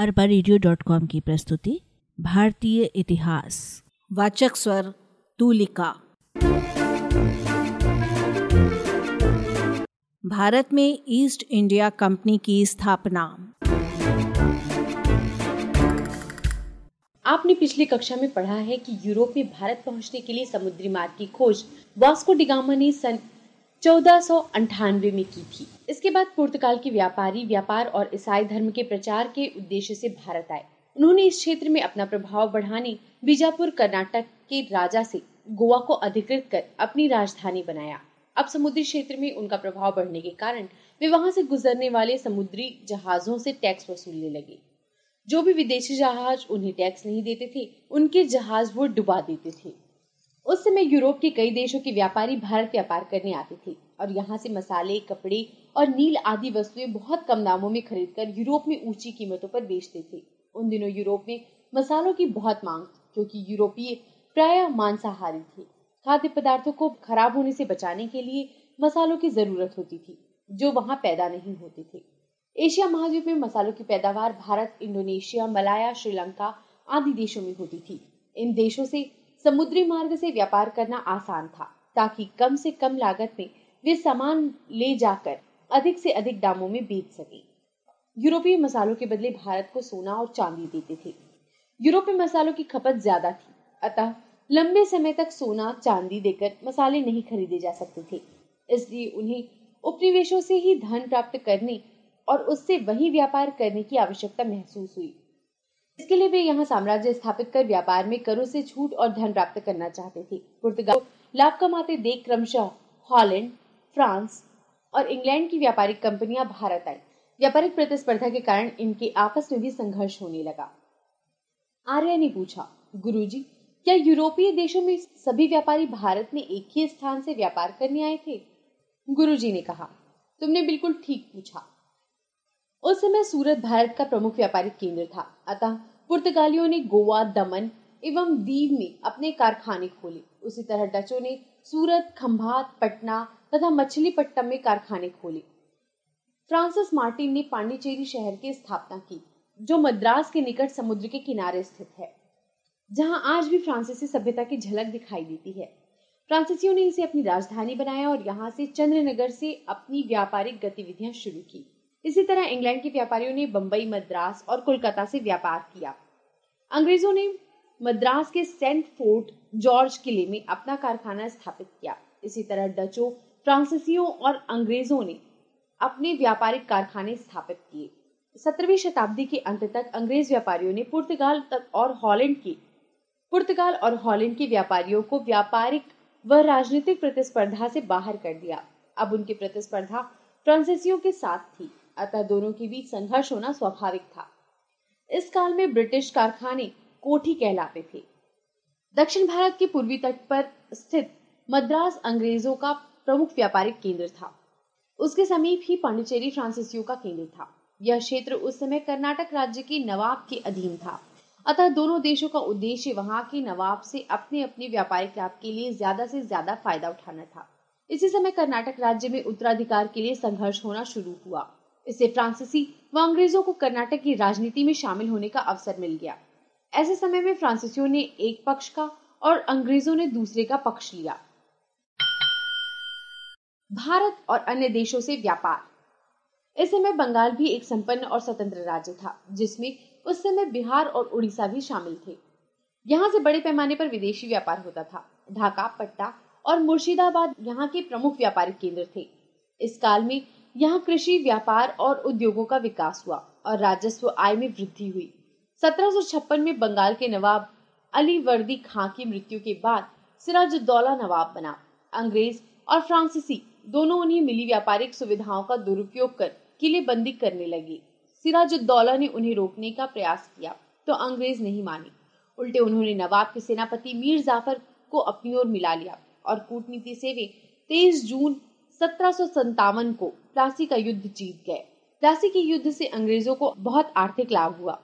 अरबा radio dot com की प्रस्तुति भारतीय इतिहास। वाचक स्वर तूलिका। भारत में ईस्ट इंडिया कंपनी की स्थापना। आपने पिछली कक्षा में पढ़ा है कि यूरोप में भारत पहुँचने के लिए समुद्री मार्ग की खोज। वास्को डिगामा ने सन चौदह में की थी। इसके बाद पुर्तगाल के व्यापारी, व्यापार और ईसाई धर्म के प्रचार के उद्देश्य से भारत आए। उन्होंने इस क्षेत्र में अपना प्रभाव बढ़ाने, बीजापुर, कर्नाटक के राजा से गोवा को अधिकृत कर अपनी राजधानी बनाया। अब समुद्री क्षेत्र में उनका प्रभाव बढ़ने के कारण वे वहाँ से गुजरने वाले समुद्री जहाजों से टैक्स वसूलने लगे। जो भी विदेशी जहाज़ उन्हें टैक्स नहीं देते थे, उनके जहाज़ वो डुबा देते थे। उस समय यूरोप के कई देशों के व्यापारी भारत व्यापार करने आते थे और यहाँ से मसाले, कपड़े और नील आदि वस्तुएँ बहुत कम दामों में खरीदकर यूरोप में ऊँची कीमतों पर बेचते थे। उन दिनों यूरोप में मसालों की बहुत मांग, क्योंकि यूरोपीय प्राय मांसाहारी थे। खाद्य पदार्थों को खराब होने से बचाने के लिए मसालों की ज़रूरत होती थी, जो वहाँ पैदा नहीं होते थे। एशिया महाद्वीप में मसालों की पैदावार भारत, इंडोनेशिया, मलाया, श्रीलंका आदि देशों में होती थी। इन देशों से समुद्री मार्ग से व्यापार करना आसान था, ताकि कम से कम लागत में वे सामान ले जाकर अधिक से अधिक दामों में बेच सके। यूरोपीय मसालों के बदले भारत को सोना और चांदी देते थे। यूरोप में मसालों की खपत ज़्यादा थी, अतः लंबे समय तक सोना, चांदी देकर मसाले नहीं खरीदे जा सकते थे। इसलिए उन्हें उपनिवेशों से ही धन प्राप्त करने और उससे वही व्यापार करने की आवश्यकता महसूस हुई। इसके लिए वे यहाँ साम्राज्य स्थापित कर व्यापार में करों से छूट और धन प्राप्त करना चाहते थे। पुर्तगाल लाभ कमाते देख क्रमशः हॉलैंड, फ्रांस और इंग्लैंड की व्यापारिक कंपनियाँ भारत आई। व्यापारिक प्रतिस्पर्धा के कारण इनके आपस में भी संघर्ष होने लगा। आर्य ने पूछा, गुरुजी, क्या यूरोपीय देशों में सभी व्यापारी भारत में एक ही स्थान से व्यापार करने आए थे? गुरुजी ने कहा, तुमने बिल्कुल ठीक पूछा। उस समय सूरत भारत का प्रमुख व्यापारिक केंद्र था। अतः पुर्तगालियों ने गोवा, दमन एवं दीव में अपने कारखाने खोले। उसी तरह डचों ने सूरत, खंभात, पटना तथा मछलीपट्टम में कारखाने खोले। फ्रांसिस मार्टिन ने पांडिचेरी शहर की स्थापना की, जो मद्रास के निकट समुद्र के किनारे स्थित है, जहाँ आज भी फ्रांसीसी सभ्यता की झलक दिखाई देती है। फ्रांसीसियों ने इसे अपनी राजधानी बनाया और यहाँ से चंद्रनगर से अपनी व्यापारिक गतिविधियाँ शुरू की। इसी तरह इंग्लैंड के व्यापारियों ने बंबई, मद्रास और कोलकाता से व्यापार किया। अंग्रेज़ों ने मद्रास के सेंट फोर्ट जॉर्ज किले में अपना कारखाना स्थापित किया। इसी तरह डचों, फ्रांसीसियों और अंग्रेज़ों ने अपने व्यापारिक कारखाने स्थापित किए। सत्रहवीं शताब्दी के अंत तक अंग्रेज़ व्यापारियों ने पुर्तगाल तक और हॉलैंड के, पुर्तगाल और हॉलैंड के व्यापारियों को व्यापारिक व राजनीतिक प्रतिस्पर्धा से बाहर कर दिया। अब उनकी प्रतिस्पर्धा फ्रांसीसियों के साथ थी। अतः दोनों के बीच संघर्ष होना स्वाभाविक था। इस काल में ब्रिटिश कारखाने कोठी कहलाते थे। दक्षिण भारत के पूर्वी तट पर स्थित मद्रास अंग्रेज़ों का प्रमुख व्यापारिक केंद्र था। उसके समीप ही पांडिचेरी फ्रांसीसियों का केंद्र था। यह क्षेत्र उस समय कर्नाटक राज्य के नवाब के अधीन था। अतः दोनों देशों का उद्देश्य वहाँ के नवाब से अपने अपने व्यापारिक लाभ के लिए ज़्यादा से ज़्यादा फ़ायदा उठाना था। इसी समय कर्नाटक राज्य में उत्तराधिकार के लिए संघर्ष होना शुरू हुआ। इससे फ्रांसीसी व अंग्रेज़ों को कर्नाटक की राजनीति में शामिल होने का अवसर मिल गया। ऐसे समय में फ्रांसीसियों ने एक पक्ष का और अंग्रेज़ों ने दूसरे का पक्ष लिया। भारत और अन्य देशों से व्यापार। इस समय बंगाल भी एक संपन्न और स्वतंत्र राज्य था, जिसमें उस समय बिहार और उड़ीसा भी शामिल थे। यहाँ से बड़े पैमाने पर विदेशी व्यापार होता था। ढाका पट्टा और मुर्शिदाबाद यहाँ के प्रमुख व्यापारिक केंद्र थे। इस काल में यहाँ कृषि, व्यापार और उद्योगों का विकास हुआ और राजस्व आय में वृद्धि हुई। सत्रह सौ छप्पन में बंगाल के नवाब अली वर्दी खां की मृत्यु के बाद सिराजुद्दौला नवाब बना। अंग्रेज़ और फ्रांसीसी दोनों उन्हें मिली व्यापारिक सुविधाओं का दुरुपयोग कर किले बंदी करने लगे। सिराजुद्दौला ने उन्हें रोकने का प्रयास किया तो अंग्रेज़ नहीं माने। उल्टे उन्होंने नवाब के सेनापति मीर जाफ़र को अपनी ओर मिला लिया और कूटनीति से वे 23 जून सत्रह को प्लासी का युद्ध जीत गए। प्लासी के युद्ध से अंग्रेज़ों को बहुत आर्थिक लाभ हुआ।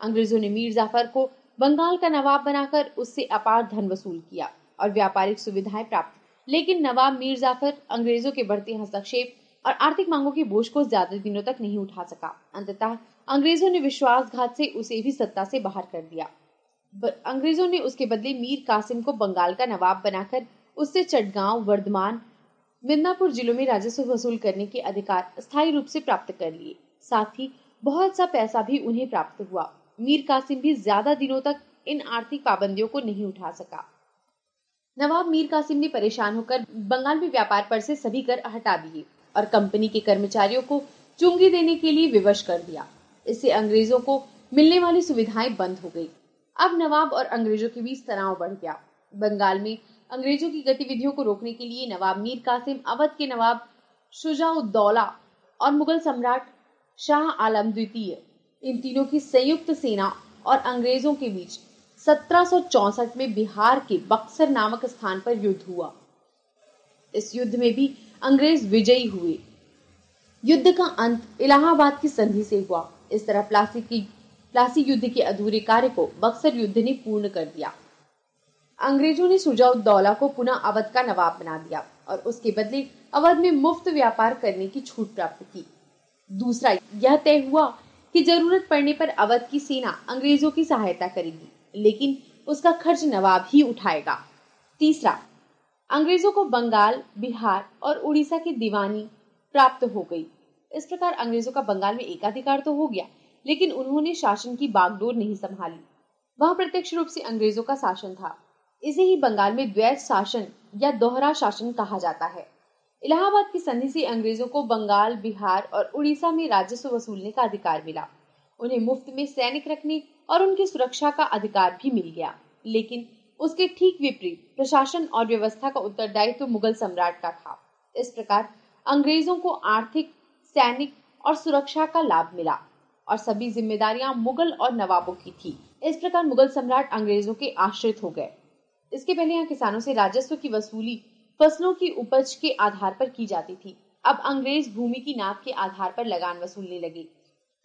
अंग्रेज़ों ने मीर जाफ़र को बंगाल का नवाब बनाकर उससे अपार धन वसूल किया और व्यापारिक सुविधाएँ प्राप्त। लेकिन नवाब मीर जाफ़र अंग्रेज़ों के बढ़ते हस्तक्षेप और आर्थिक मांगों के बोझ को ज़्यादा दिनों तक नहीं उठा सका। अंततः अंग्रेज़ों ने विश्वासघात से उसे भी सत्ता से बाहर कर दिया। अंग्रेज़ों ने उसके बदले मीर कासिम को बंगाल का नवाब बनाकर उससे चटगांव, वर्धमान मिदनापुर जिलों में राजस्व वसूल करने के अधिकार स्थायी रूप से प्राप्त कर लिए। साथ ही बहुत सा पैसा भी उन्हें प्राप्त हुआ। मीर कासिम भी ज़्यादा दिनों तक इन आर्थिक पाबंदियों को नहीं उठा सका। नवाब मीर कासिम ने परेशान होकर बंगाल में व्यापार पर से सभी कर हटा दिए और कंपनी के कर्मचारियों को चुंगी देने के लिए विवश कर दिया। इससे अंग्रेज़ों को मिलने वाली सुविधाएँ बंद हो गई। अब नवाब और अंग्रेज़ों के बीच तनाव बढ़ गया। बंगाल में अंग्रेज़ों की गतिविधियों को रोकने के लिए नवाब मीर कासिम, अवध के नवाब शुजाउद्दौला और मुगल सम्राट शाह आलम द्वितीय। इन तीनों की संयुक्त सेना और अंग्रेज़ों के बीच सत्रह में बिहार के बक्सर नामक स्थान पर युद्ध हुआ। इस युद्ध में भी अंग्रेज़ विजयी हुए। युद्ध का अंत इलाहाबाद की संधि से हुआ। इस तरह प्लासी की, प्लासी युद्ध के अधूरे कार्य को बक्सर युद्ध ने पूर्ण कर दिया। अंग्रेज़ों ने सुजाउद्दौला को पुनः अवध का नवाब बना दिया और उसके बदले अवध में मुफ़्त व्यापार करने की छूट प्राप्त की। दूसरा, यह तय हुआ कि ज़रूरत पड़ने पर अवध की सेना अंग्रेज़ों की सहायता करेगी, लेकिन उसका खर्च नवाब ही उठाएगा। तीसरा, अंग्रेज़ों को बंगाल, बिहार और उड़ीसा की दीवानी प्राप्त हो गई। इस प्रकार अंग्रेज़ों का बंगाल में एकाधिकार तो हो गया, लेकिन उन्होंने शासन की बागडोर नहीं संभाली। वह प्रत्यक्ष रूप से अंग्रेज़ों का शासन था। इसे ही बंगाल में द्वैत शासन या दोहरा शासन कहा जाता है। इलाहाबाद की संधि से अंग्रेज़ों को बंगाल, बिहार और उड़ीसा में राजस्व वसूलने का अधिकार मिला। उन्हें मुफ़्त में सैनिक रखने और उनकी सुरक्षा का अधिकार भी मिल गया। लेकिन उसके ठीक विपरीत प्रशासन और व्यवस्था का उत्तरदायित्व तो मुगल सम्राट का था। इस प्रकार अंग्रेज़ों को आर्थिक, सैनिक और सुरक्षा का लाभ मिला और सभी जिम्मेदारियाँ मुगल और नवाबों की थी। इस प्रकार मुगल सम्राट अंग्रेज़ों के आश्रित हो गए। इसके पहले यहाँ किसानों से राजस्व की वसूली फ़सलों की उपज के आधार पर की जाती थी। अब अंग्रेज़ भूमि की नाप के आधार पर लगान वसूलने लगे।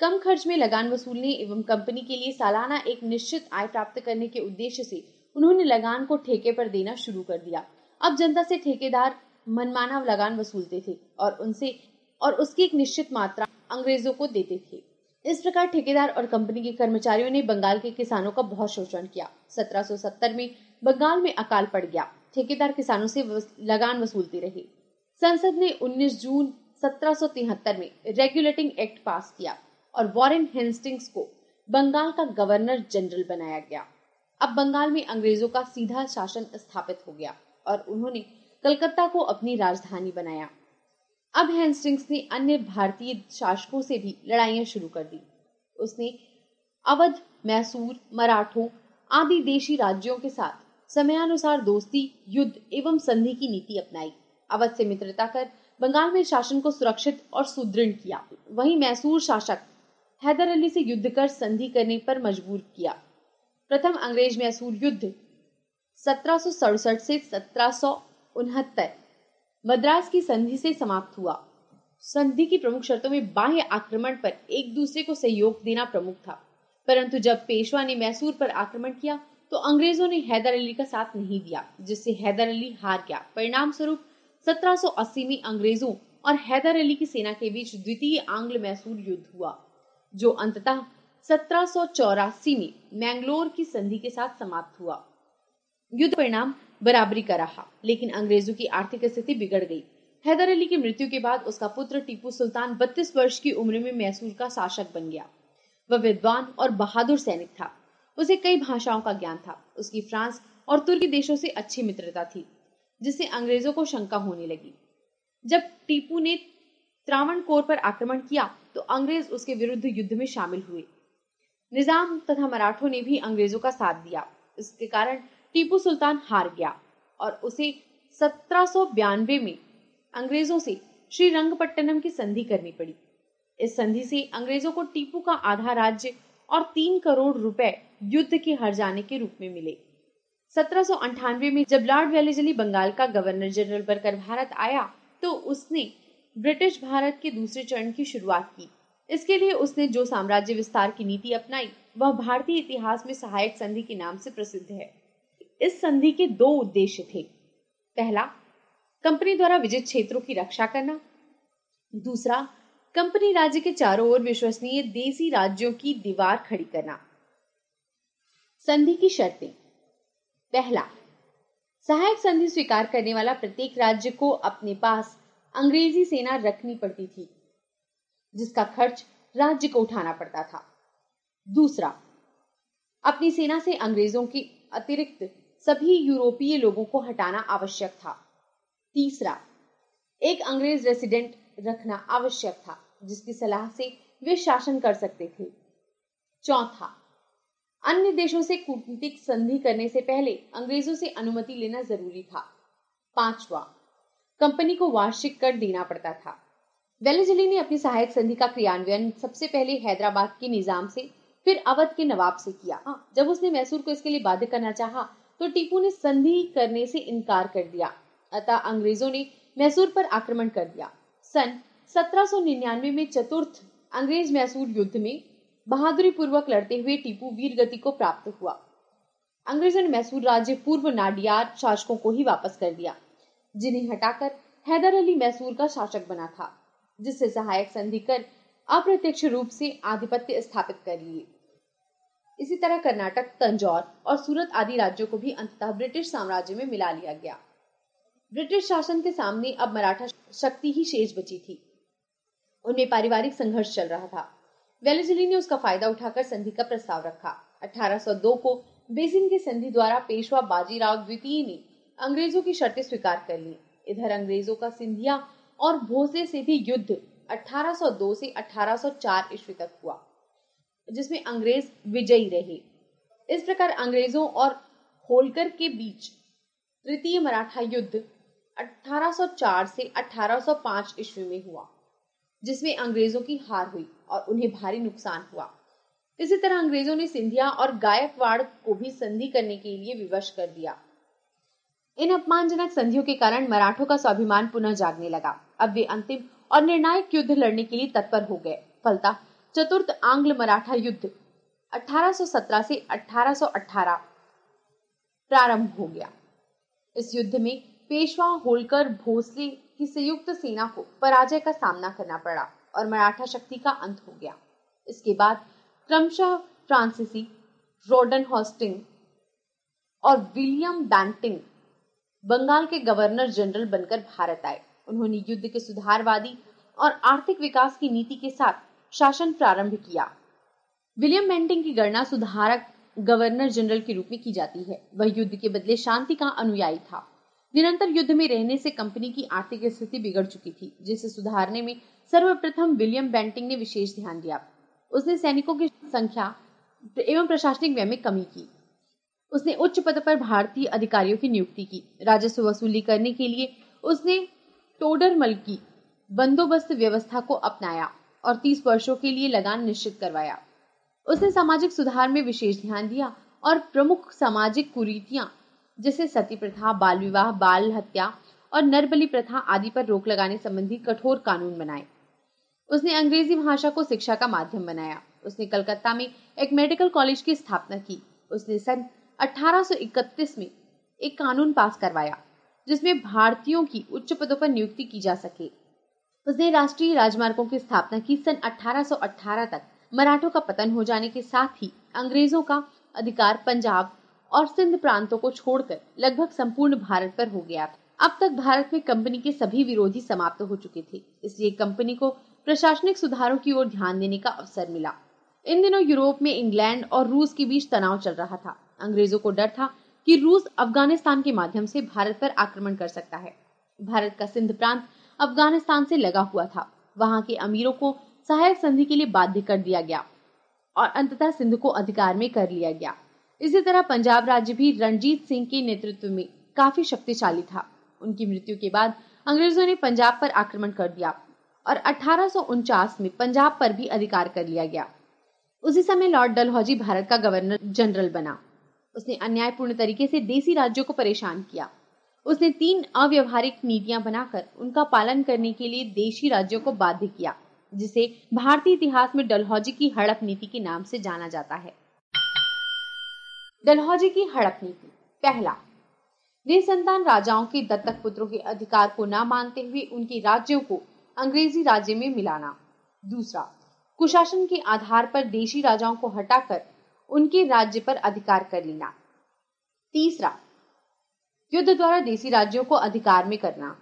कम खर्च में लगान वसूलने एवं कंपनी के लिए सालाना एक निश्चित आय प्राप्त करने के उद्देश्य से उन्होंने लगान को ठेके पर देना शुरू कर दिया। अब जनता से ठेकेदार मनमाना लगान वसूलते थे और उनसे और उसकी एक निश्चित मात्रा अंग्रेज़ों को देते थे। इस प्रकार ठेकेदार और कंपनी के कर्मचारियों ने बंगाल के किसानों का बहुत शोषण किया। 1770 में बंगाल में अकाल पड़ गया। ठेकेदार किसानों से लगान वसूलते रहे। संसद ने 19 जून 1773 में रेगुलेटिंग एक्ट पास किया और वॉरेन हेस्टिंग्स को बंगाल का गवर्नर जनरल बनाया गया। अब बंगाल में अंग्रेज़ों का सीधा शासन स्थापित हो गया और उन्होंने कलकत्ता को अपनी राजधानी बनाया। अब हेस्टिंग्स ने अन्य भारतीय शासकों से भी लड़ाइयाँ शुरू कर दी। उसने अवध, मैसूर, मराठों आदि देशी राज्यों के साथ समयानुसार दोस्ती, युद्ध एवं संधि की नीति अपनाई। अवध से मित्रता कर बंगाल में शासन को सुरक्षित और सुदृढ़ किया। वहीं मैसूर शासक हैदर अली से युद्ध कर संधि करने पर मजबूर किया। प्रथम अंग्रेज़ मैसूर युद्ध सत्रह से सत्रह मद्रास की संधि से समाप्त हुआ। संधि की प्रमुख शर्तों में बाह्य आक्रमण पर एक दूसरे को सहयोग देना प्रमुख था। परंतु जब पेशवा ने मैसूर पर आक्रमण किया तो अंग्रेज़ों ने हैदर अली का साथ नहीं दिया, जिससे हैदर अली हार गया। परिणाम स्वरूप 1780 में अंग्रेज़ों और हैदर अली की सेना के बीच द्वितीय आंग्ल मैसूर युद्ध हुआ, जो अंततः सत्रह में मैंगलोर की संधि के साथ समाप्त हुआ। युद्ध परिणाम बराबरी का रहा, लेकिन अंग्रेज़ों की आर्थिक स्थिति बिगड़ गई। हैदर अली की मृत्यु के बाद उसका पुत्र टीपू सुल्तान 32 वर्ष की उम्र में मैसूर का शासक बन गया। वह विद्वान और बहादुर सैनिक था। उसे कई भाषाओं का ज्ञान था। उसकी फ्रांस और तुर्की देशों से अच्छी मित्रता थी, जिससे अंग्रेज़ों को शंका होने लगी। जब टीपू ने त्रावणकोर पर आक्रमण किया तो अंग्रेज़ उसके विरुद्ध युद्ध में शामिल हुए। निज़ाम तथा मराठों ने भी अंग्रेज़ों का साथ दिया। इसके कारण टीपू सुल्तान हार गया और उसे सत्रह में अंग्रेज़ों से श्री रंगपट्टनम की संधि करनी पड़ी। इस संधि से अंग्रेज़ों को टीपू का आधा राज्य और तीन करोड़ रुपए युद्ध के हर जाने के रूप में मिले। सत्रह में जब लॉर्ड वेलेजली बंगाल का गवर्नर जनरल बनकर भारत आया तो उसने ब्रिटिश भारत के दूसरे चरण की शुरुआत की। इसके लिए उसने जो साम्राज्य विस्तार की नीति अपनाई, वह भारतीय इतिहास में सहायक संधि के नाम से प्रसिद्ध है। इस संधि के दो उद्देश्य थे। पहला, कंपनी द्वारा विजित क्षेत्रों की रक्षा करना। दूसरा कंपनी राज्य के चारों ओर विश्वसनीय देसी राज्यों की दीवार खड़ी करना। संधि की शर्तें। पहला, सहायक संधि स्वीकार करने वाला प्रत्येक राज्य को अपने पास अंग्रेज़ी सेना रखनी पड़ती थी, जिसका खर्च राज्य को उठाना पड़ता था। दूसरा, अपनी सेना से अंग्रेज़ों के अतिरिक्त सभी यूरोपीय लोगों को हटाना आवश्यक था। तीसरा, एक अंग्रेज़ रेसिडेंट रखना आवश्यक था। जिसकी सलाह से वे शासन कर सकते थे। चौथा अन्य देशों से कूटनीतिक संधि करने से पहले अंग्रेज़ों से अनुमति लेना ज़रूरी था। पांचवा कंपनी को वार्षिक कर देना पड़ता था। वेलेजली ने अपनी सहायक संधि का क्रियान्वयन सबसे पहले हैदराबाद के निज़ाम से फिर अवध के नवाब से किया। हाँ, जब उसने मैसूर को इसके लिए बाध्य करना चाहा तो टीपू ने संधि करने से इनकार कर दिया। अतः अंग्रेज़ों ने मैसूर पर आक्रमण कर दिया। सन 1799 में चतुर्थ अंग्रेज़ मैसूर युद्ध में बहादुरी पूर्वक लड़ते हुए टीपू वीर गति को प्राप्त हुआ। अंग्रेज़ों ने मैसूर राज्य पूर्व नाडियार शासकों को ही वापस कर दिया, जिन्हें हटाकर हैदर अली मैसूर का शासक बना था, जिससे सहायक संधि कर अप्रत्यक्ष रूप से आधिपत्य स्थापित कर लिए। इसी तरह कर्नाटक, तंजौर और सूरत आदि राज्यों को भी अंततः ब्रिटिश साम्राज्य में मिला लिया गया। ब्रिटिश शासन के सामने अब मराठा शक्ति ही शेष बची थी। उनमें पारिवारिक संघर्ष चल रहा था। वेलेजली ने उसका फ़ायदा उठाकर संधि का प्रस्ताव रखा। 1802 को बेसिन के संधि द्वारा पेशवा बाजीराव द्वितीय ने अंग्रेज़ों की शर्तें स्वीकार कर ली। इधर अंग्रेज़ों का सिंधिया और भोसले से भी युद्ध 1802 से 1804 ईस्वी तक हुआ, जिसमें अंग्रेज़ विजयी रहे। इस प्रकार अंग्रेज़ों और होलकर के बीच तृतीय मराठा युद्ध 1804 से 1805 ईस्वी में हुआ। जिसमें अंग्रेज़ों की हार हुई और उन्हें भारी नुकसान हुआ। इसी तरह अंग्रेज़ों ने सिंधिया और गायकवाड़ को भी संधि करने के लिए विवश कर दिया। इन अपमानजनक संधियों के कारण मराठों का स्वाभिमान पुनः जागने लगा। अब वे अंतिम और निर्णायक युद्ध लड़ने के लिए तत्पर हो गए। फलता, चतुर्थ आंग्ल मराठा युद्ध 1817 से 1818 प्रारंभ हो गया। इस युद्ध में पेशवा, होलकर, भोसले की संयुक्त सेना को पराजय का सामना करना पड़ा और मराठा शक्ति का अंत हो गया। इसके बाद क्रमशः फ्रांसीसी, रोडन हॉस्टिंग और विलियम बैंटिंग बंगाल के गवर्नर जनरल बनकर भारत आए। उन्होंने युद्ध के सुधारवादी और आर्थिक विकास की नीति के साथ शासन प्रारंभ किया। विलियम बैंटिंग की गणना सुधारक गवर्नर जनरल के रूप में की जाती है। वह युद्ध के बदले शांति का अनुयायी था। निरंतर युद्ध में रहने से कंपनी की आर्थिक स्थिति बिगड़ चुकी थी, जिसे सुधारने में सर्वप्रथम विलियम बेंटिंग ने विशेष ध्यान दिया। उसने सैनिकों की संख्या एवं प्रशासनिक व्यय में कमी की। उसने उच्च पद पर भारतीय अधिकारियों की नियुक्ति की। राजस्व वसूली करने के लिए उसने टोडरमल की बंदोबस्त व्यवस्था को अपनाया और तीस वर्षों के लिए लगान निश्चित करवाया। उसने सामाजिक सुधार में विशेष ध्यान दिया और प्रमुख सामाजिक कुरीतियाँ जैसे सती प्रथा, बाल विवाह, बाल हत्या और नरबली प्रथा आदि पर रोक लगाने संबंधी कठोर कानून बनाए। उसने अंग्रेज़ी भाषा को शिक्षा का माध्यम बनाया। उसने कलकत्ता में एक मेडिकल कॉलेज की स्थापना की। उसने सन 1831 में एक कानून पास करवाया, जिसमें भारतीयों की उच्च पदों पर नियुक्ति की जा सके। उसने राष्ट्रीय राजमार्गों की स्थापना की सन 1818 तक। मराठों का पतन हो जाने के साथ ही अंग्रेज़ों का अधिकार पंजाब और सिंध प्रांतों को छोड़कर लगभग संपूर्ण भारत पर हो गया था। अब तक भारत में कंपनी के सभी विरोधी समाप्त हो चुके थे, इसलिए कंपनी को प्रशासनिक सुधारों की ओर ध्यान देने का अवसर मिला। इन दिनों यूरोप में इंग्लैंड और रूस के बीच तनाव चल रहा था। अंग्रेज़ों को डर था कि रूस अफ़गानिस्तान के माध्यम से भारत पर आक्रमण कर सकता है। भारत का सिंध प्रांत अफ़गानिस्तान से लगा हुआ था। वहाँ के अमीरों को सहायक संधि के लिए बाध्य कर दिया गया और अंततः सिंध को अधिकार में कर लिया गया। इसी तरह पंजाब राज्य भी रणजीत सिंह के नेतृत्व में काफ़ी शक्तिशाली था। उनकी मृत्यु के बाद अंग्रेज़ों ने पंजाब पर आक्रमण कर दिया और अठारह सौ उनचास में पंजाब पर भी अधिकार कर लिया गया। उसी समय लॉर्ड डलहौजी भारत का गवर्नर जनरल बना। उसने अन्यायपूर्ण तरीके से देसी राज्यों को परेशान किया। उसने तीन अव्यवहारिक नीतियाँ बनाकर उनका पालन करने के लिए देशी राज्यों को बाध्य किया, जिसे भारतीय इतिहास में डलहौजी की हड़प नीति के नाम से जाना जाता है। डलहौजी की हड़प नीति। पहला निसंतान राजाओं के दत्तक पुत्रों के अधिकार को न मानते हुए उनके राज्यों को अंग्रेज़ी राज्य में मिलाना। दूसरा, कुशासन के आधार पर देशी राजाओं को हटाकर उनके राज्य पर अधिकार कर लेना। तीसरा, युद्ध द्वारा देसी राज्यों को अधिकार में करना।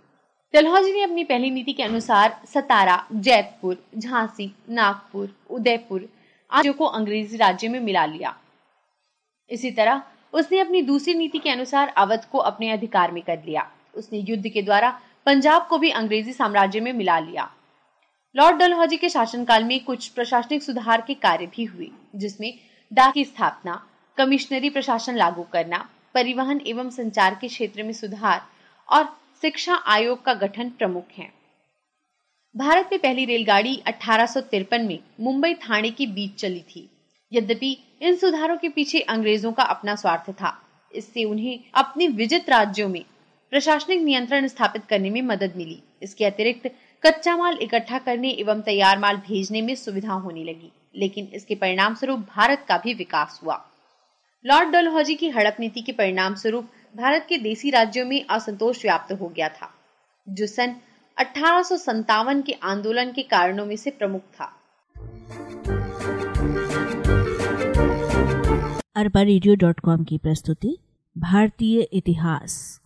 डलहौजी ने अपनी पहली नीति के अनुसार सतारा, जैतपुर, झांसी, नागपुर, उदयपुर आदि को अंग्रेज़ी राज्य में मिला लिया। इसी तरह, उसने अपनी दूसरी नीति के अनुसार अवध को अपने अधिकार में कर लिया। उसने युद्ध के द्वारा पंजाब को भी अंग्रेज़ी साम्राज्य में मिला लिया। लॉर्ड डलहौजी के शासनकाल में कुछ प्रशासनिक सुधार के कार्य भी हुए, जिसमें डाक की स्थापना, कमिश्नरी प्रशासन लागू करना, परिवहन एवं संचार के क्षेत्र में सुधार और शिक्षा आयोग का गठन प्रमुख है। भारत में पहली रेलगाड़ी अठारह सौ तिरपन में मुंबई थाने के बीच चली थी। यद्यपि इन सुधारों के पीछे अंग्रेज़ों का अपना स्वार्थ था। इससे उन्हें अपने विजित राज्यों में प्रशासनिक नियंत्रण स्थापित करने में मदद मिली। इसके अतिरिक्त कच्चा माल इकट्ठा करने एवं तैयार माल भेजने में सुविधा होने लगी, लेकिन इसके परिणाम स्वरूप भारत का भी विकास हुआ। लॉर्ड डलहौजी की हड़प नीति के परिणाम स्वरूप भारत के देसी राज्यों में असंतोष व्याप्त हो गया था, जो सन अठारह के आंदोलन के कारणों में से प्रमुख था। अरबा रेडियो डॉट कॉम की प्रस्तुति भारतीय इतिहास।